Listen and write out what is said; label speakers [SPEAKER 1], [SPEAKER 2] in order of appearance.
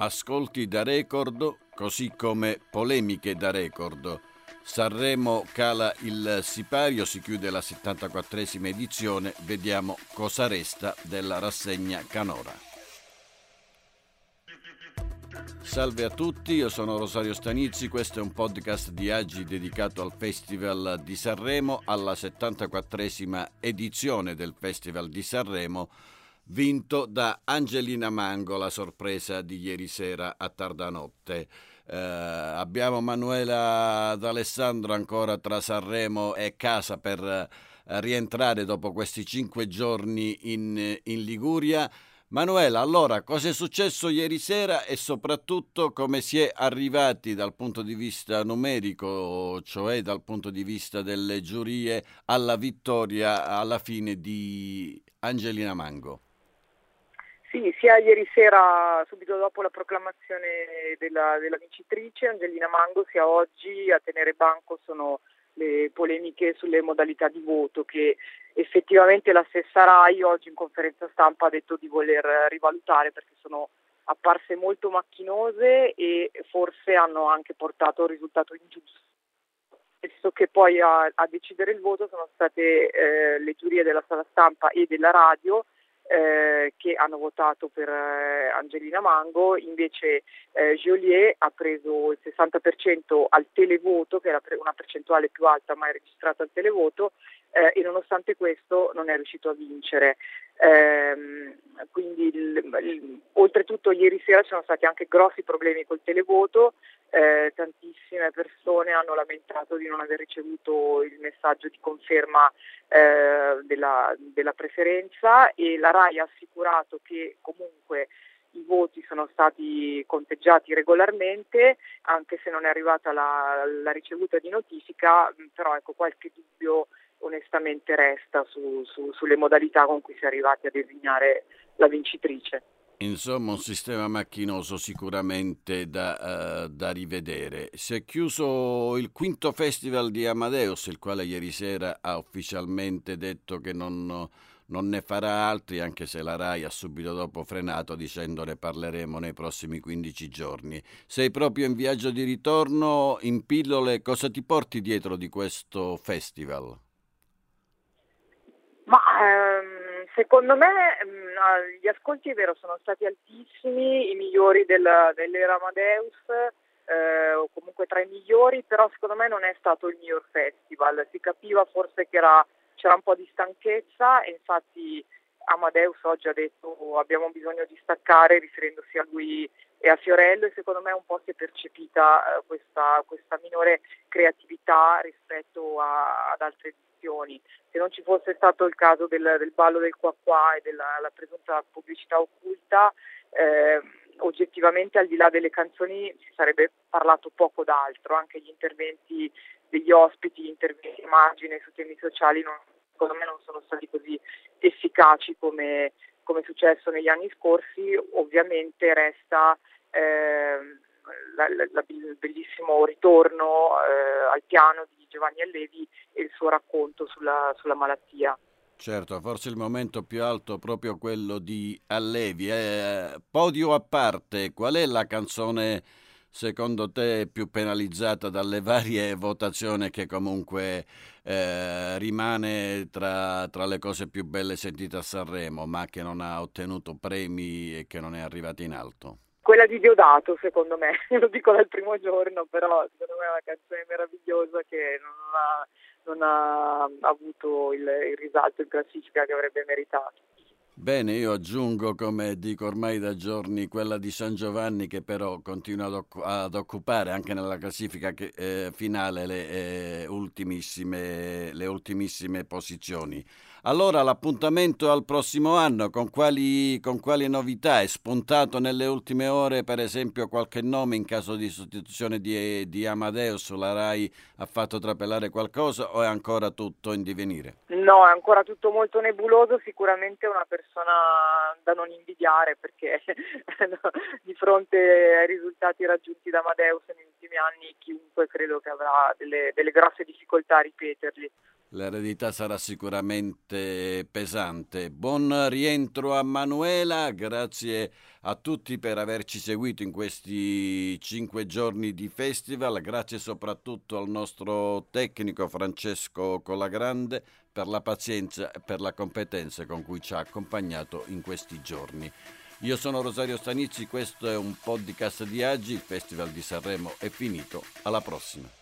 [SPEAKER 1] Ascolti da record, così come polemiche da record. Sanremo cala il sipario, si chiude la 74esima edizione, vediamo cosa resta della rassegna Canora. Salve a tutti, io sono Rosario Stanizzi, questo è un podcast di Agi dedicato al Festival di Sanremo, alla 74esima edizione del Festival di Sanremo vinto da Angelina Mango, la sorpresa di ieri sera a tarda notte. Eh, abbiamo Manuela D'Alessandro ancora tra Sanremo e casa per eh, rientrare dopo questi cinque giorni in, in Liguria. Manuela, allora cosa è successo ieri sera e soprattutto come si è arrivati dal punto di vista numerico, cioè dal punto di vista delle giurie, alla vittoria alla fine di Angelina Mango?
[SPEAKER 2] Sì, sia ieri sera, subito dopo la proclamazione della, della, vincitrice Angelina Mango, sia oggi a tenere banco sono le polemiche sulle modalità di voto che effettivamente la stessa RAI oggi in conferenza stampa ha detto di voler rivalutare perché sono apparse molto macchinose e forse hanno anche portato a un risultato ingiusto. Visto che poi a, a decidere il voto sono state eh, le giurie della sala stampa e della radio eh, che hanno votato per eh, Angelina Mango, invece eh, Joliet ha preso il 60% al televoto, che era una percentuale più alta mai registrata al televoto, eh, e nonostante questo non è riuscito a vincere. Ehm, quindi il, il, oltretutto ieri sera ci sono stati anche grossi problemi col televoto, eh, tantissime persone hanno lamentato di non aver ricevuto il messaggio di conferma eh, della, della preferenza e la RAI ha assicurato che comunque i voti sono stati conteggiati regolarmente, anche se non è arrivata la, la ricevuta di notifica, però ecco, qualche dubbio onestamente resta su, su, sulle modalità con cui si è arrivati a designare la vincitrice.
[SPEAKER 1] Insomma, un sistema macchinoso sicuramente da, uh, da, rivedere. Si è chiuso il quinto festival di Amadeus, il quale ieri sera ha ufficialmente detto che non, non ne farà altri, anche se la RAI ha subito dopo frenato dicendo ne parleremo nei prossimi 15 giorni. Sei proprio in viaggio di ritorno, in pillole, cosa ti porti dietro di questo festival?
[SPEAKER 2] Ma ehm, secondo me mh, mm, gli ascolti è vero sono stati altissimi, i migliori del, dell'era Amadeus, eh, o comunque tra i migliori, però secondo me non è stato il miglior festival, si capiva forse che era, c'era un po' di stanchezza e infatti Amadeus oggi ha detto abbiamo bisogno di staccare riferendosi a lui e a Fiorello e secondo me un po' si è percepita eh, questa, questa, minore creatività rispetto a, ad altre edizioni. Se non ci fosse stato il caso del, del ballo del qua qua e della presunta pubblicità occulta, eh, oggettivamente al di là delle canzoni si sarebbe parlato poco d'altro, anche gli interventi degli ospiti, interventi immagine su temi sociali non, secondo me non sono stati così efficaci come, come è successo negli anni scorsi, ovviamente resta eh, il bellissimo ritorno eh, al piano di Giovanni Allevi e il suo racconto sulla, sulla malattia.
[SPEAKER 1] Certo, forse il momento più alto è proprio quello di Allevi. Eh, podio a parte, qual è la canzone secondo te più penalizzata dalle varie votazioni che comunque eh, rimane tra, tra, le cose più belle sentite a Sanremo, ma che non ha ottenuto premi e che non è arrivata in alto?
[SPEAKER 2] Quella di Diodato, secondo me, lo dico dal primo giorno, però secondo me è una canzone meravigliosa che non ha, non ha avuto il, il risalto in classifica che avrebbe meritato.
[SPEAKER 1] Bene, io aggiungo, come dico ormai da giorni, quella di San Giovanni che però continua ad, occu- ad occupare anche nella classifica che, eh, finale le, eh, ultimissime, le ultimissime posizioni. Allora l'appuntamento al prossimo anno, con quali, con quali, novità? È spuntato nelle ultime ore per esempio qualche nome in caso di sostituzione di, di Amadeus? La RAI ha fatto trapelare qualcosa o è ancora tutto in divenire?
[SPEAKER 2] No, è ancora tutto molto nebuloso, sicuramente una persona da non invidiare perché di fronte ai risultati raggiunti da Amadeus negli ultimi anni chiunque credo che avrà delle, delle grosse difficoltà a ripeterli.
[SPEAKER 1] L'eredità sarà sicuramente pesante. Buon rientro a Manuela, grazie a tutti per averci seguito in questi cinque giorni di festival, grazie soprattutto al nostro tecnico Francesco Colagrande per la pazienza e per la competenza con cui ci ha accompagnato in questi giorni. Io sono Rosario Stanizzi, questo è un podcast di Agi, il Festival di Sanremo è finito, alla prossima.